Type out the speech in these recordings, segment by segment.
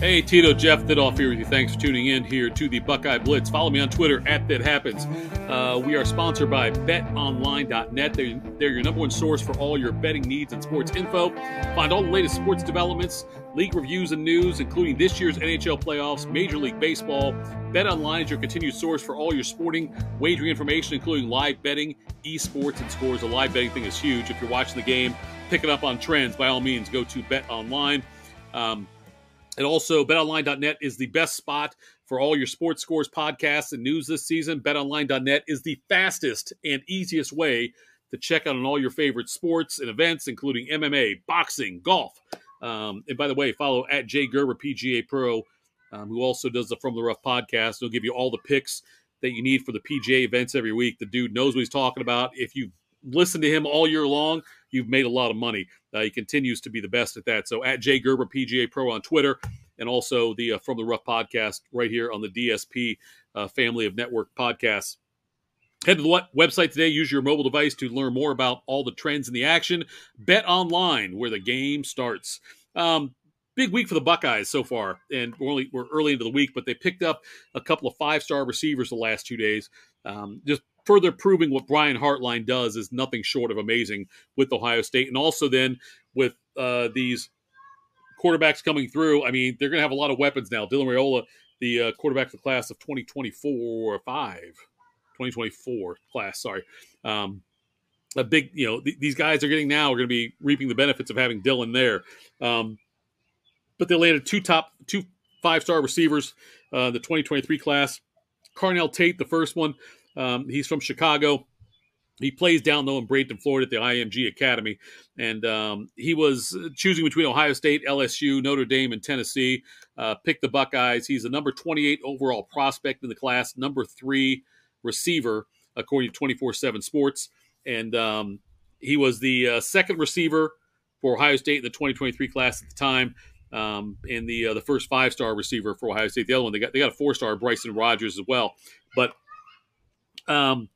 Hey, Tito, Jeff Thidoff here with you. Thanks for tuning in here to the Buckeye Blitz. Follow me on Twitter at That Happens. Uh, we are sponsored by BetOnline.net. They're, they're your number one source for all your betting needs and sports info. Find all the latest sports developments, league reviews, and news, including this year's NHL playoffs, Major League Baseball. BetOnline is your continued source for all your sporting wagering information, including live betting, esports, and scores. The live betting thing is huge. If you're watching the game, pick it up on trends. By all means, go to BetOnline. Um, and also, betonline.net is the best spot for all your sports scores, podcasts, and news this season. Betonline.net is the fastest and easiest way to check out on all your favorite sports and events, including MMA, boxing, golf. Um, and by the way, follow at Jay Gerber PGA Pro, um, who also does the From the Rough podcast. He'll give you all the picks that you need for the PGA events every week. The dude knows what he's talking about. If you listen to him all year long, you've made a lot of money. Uh, he continues to be the best at that. So at Jay Gerber PGA Pro on Twitter, and also the uh, From the Rough podcast right here on the DSP uh, family of network podcasts. Head to the website today. Use your mobile device to learn more about all the trends in the action. Bet online, where the game starts. Um, big week for the Buckeyes so far, and we're only we're early into the week, but they picked up a couple of five star receivers the last two days. Um, just further proving what Brian Hartline does is nothing short of amazing with Ohio State, and also then with uh, these quarterbacks coming through. I mean, they're going to have a lot of weapons now. Dylan Raiola, the uh, quarterback for the class of 2024 or five, 2024 class. Sorry. Um, a big, you know, th- these guys are getting now are going to be reaping the benefits of having Dylan there. Um, but they landed two top, two five star receivers, uh, the 2023 class. Carnell Tate, the first one, um, he's from Chicago. He plays down though in Bradenton, Florida at the IMG Academy, and um, he was choosing between Ohio State, LSU, Notre Dame, and Tennessee. Uh, picked the Buckeyes. He's a number 28 overall prospect in the class, number three receiver according to 24/7 Sports, and um, he was the uh, second receiver for Ohio State in the 2023 class at the time. Um, and the uh, the first five star receiver for Ohio State. The other one they got they got a four star Bryson Rogers as well, but um,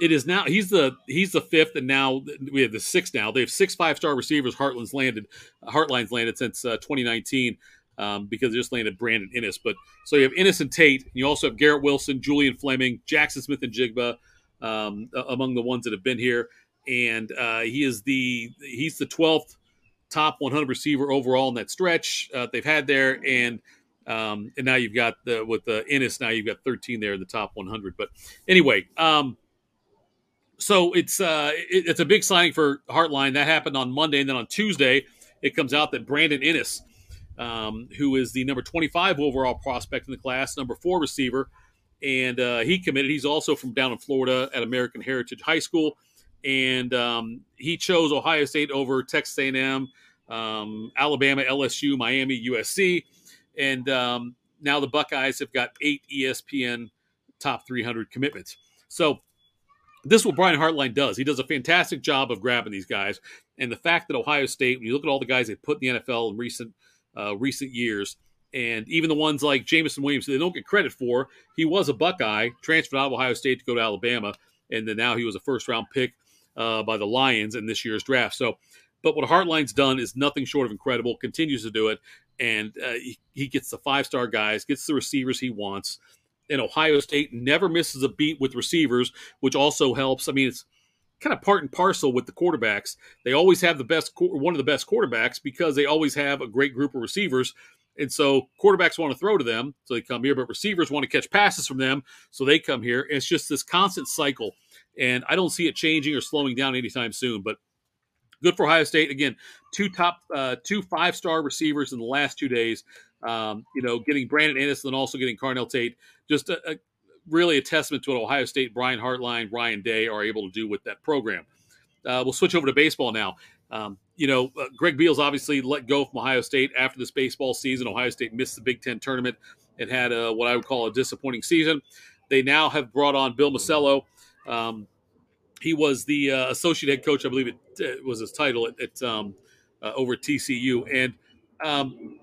it is now he's the he's the fifth, and now we have the sixth. Now they have six five star receivers. Heartland's landed, Hartline's landed since uh, 2019 um, because they just landed Brandon Inniss. But so you have Inniss and Tate. And you also have Garrett Wilson, Julian Fleming, Jackson Smith-Njigba um, among the ones that have been here, and uh, he is the he's the 12th top 100 receiver overall in that stretch uh, they've had there, and um, and now you've got the with the Inniss. Now you've got 13 there in the top 100. But anyway. Um, so it's uh, it, it's a big signing for Hartline That happened on Monday, and then on Tuesday, it comes out that Brandon Inniss, um, who is the number 25 overall prospect in the class, number four receiver, and uh, he committed. He's also from down in Florida at American Heritage High School, and um, he chose Ohio State over Texas A&M, um, Alabama, LSU, Miami, USC, and um, now the Buckeyes have got eight ESPN top 300 commitments. So this is what Brian Hartline does. He does a fantastic job of grabbing these guys. And the fact that Ohio State, when you look at all the guys they put in the NFL in recent uh, recent years, and even the ones like Jameson Williams, they don't get credit for. He was a Buckeye, transferred out of Ohio State to go to Alabama, and then now he was a first round pick uh, by the Lions in this year's draft. So, but what Hartline's done is nothing short of incredible. Continues to do it, and uh, he, he gets the five star guys, gets the receivers he wants and Ohio State never misses a beat with receivers, which also helps. I mean, it's kind of part and parcel with the quarterbacks. They always have the best, one of the best quarterbacks because they always have a great group of receivers. And so quarterbacks want to throw to them, so they come here, but receivers want to catch passes from them, so they come here. And it's just this constant cycle. And I don't see it changing or slowing down anytime soon. But good for Ohio State. Again, two top, uh, two five star receivers in the last two days. Um, you know, getting Brandon Inniss and also getting Carnell Tate, just a, a, really a testament to what Ohio State, Brian Hartline, Ryan Day are able to do with that program. Uh, we'll switch over to baseball now. Um, you know, uh, Greg Beals obviously let go from Ohio State after this baseball season. Ohio State missed the Big Ten tournament and had a, what I would call a disappointing season. They now have brought on Bill Mosiello. Um, he was the uh, associate head coach, I believe it, it was his title at, at um, uh, over at TCU, and um,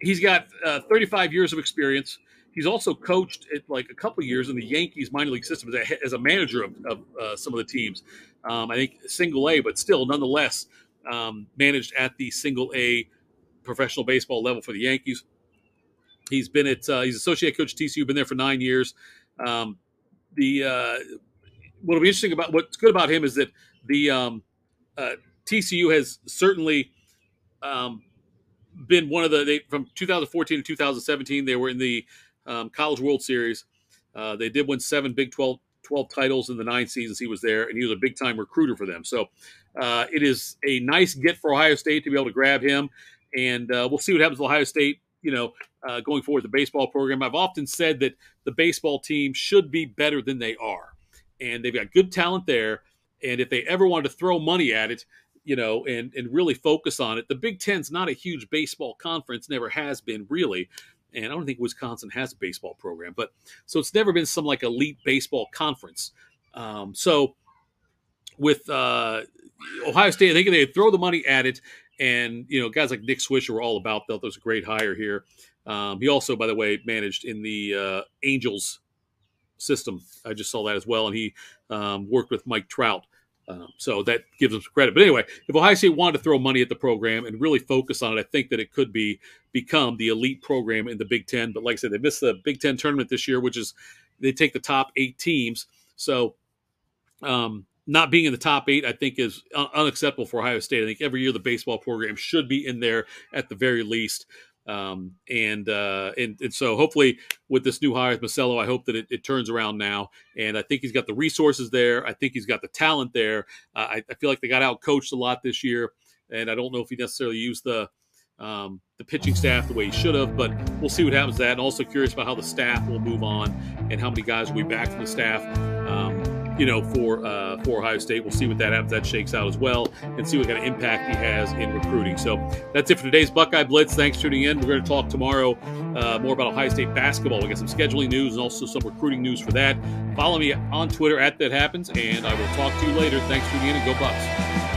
he's got uh, 35 years of experience. He's also coached like a couple years in the Yankees minor league system as a, as a manager of, of uh, some of the teams. Um, I think single A, but still nonetheless um, managed at the single A professional baseball level for the Yankees. He's been at uh, he's associate coach at TCU, been there for nine years. Um, the uh, what'll be interesting about what's good about him is that the um, uh, TCU has certainly um, been one of the they, from 2014 to 2017 they were in the um, College World Series. Uh, they did win seven Big 12, 12 titles in the nine seasons he was there, and he was a big time recruiter for them. So uh, it is a nice get for Ohio State to be able to grab him, and uh, we'll see what happens with Ohio State. You know, uh, going forward, with the baseball program. I've often said that the baseball team should be better than they are, and they've got good talent there. And if they ever wanted to throw money at it, you know, and and really focus on it. The Big Ten's not a huge baseball conference, never has been really. And I don't think Wisconsin has a baseball program, but so it's never been some like elite baseball conference. Um, so with uh, Ohio State, I think they throw the money at it, and you know, guys like Nick Swisher were all about that. That was a great hire here. Um, he also, by the way, managed in the uh, Angels system. I just saw that as well, and he um, worked with Mike Trout. Um, so that gives him some credit. But anyway, if Ohio State wanted to throw money at the program and really focus on it, I think that it could be become the elite program in the Big Ten. But like I said, they missed the Big Ten tournament this year, which is they take the top eight teams. So um, not being in the top eight, I think, is un- unacceptable for Ohio State. I think every year the baseball program should be in there at the very least. Um, and, uh, and and so hopefully with this new hire, Mosiello, I hope that it, it, turns around now. And I think he's got the resources there. I think he's got the talent there. Uh, I, I, feel like they got out coached a lot this year, and I don't know if he necessarily used the um, the pitching staff the way he should have. But we'll see what happens to that. And also curious about how the staff will move on and how many guys will be back from the staff. Um, you know, for uh, for Ohio State. We'll see what that happens. That shakes out as well, and see what kind of impact he has in recruiting. So that's it for today's Buckeye Blitz. Thanks for tuning in. We're going to talk tomorrow uh, more about Ohio State basketball. We got some scheduling news and also some recruiting news for that. Follow me on Twitter at That Happens, and I will talk to you later. Thanks for tuning in, and go Bucks.